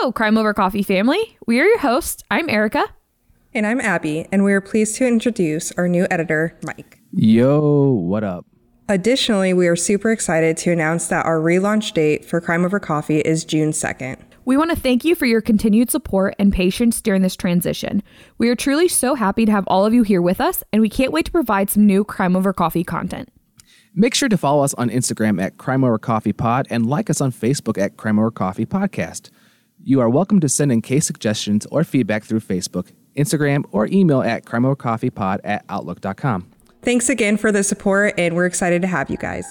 Hello, Crime Over Coffee family. We are your hosts. I'm Erica. And I'm Abby, and we are pleased to introduce our new editor, Mike. Yo, what up? Additionally, we are super excited to announce that our relaunch date for Crime Over Coffee is June 2nd. We want to thank you for your continued support and patience during this transition. We are truly so happy to have all of you here with us, and we can't wait to provide some new Crime Over Coffee content. Make sure to follow us on Instagram at Crime Over Coffee Pod and like us on Facebook at Crime Over Coffee Podcast. You are welcome to send in case suggestions or feedback through Facebook, Instagram, or email at crimeovercoffeepod at outlook.com. Thanks again for the support, and we're excited to have you guys.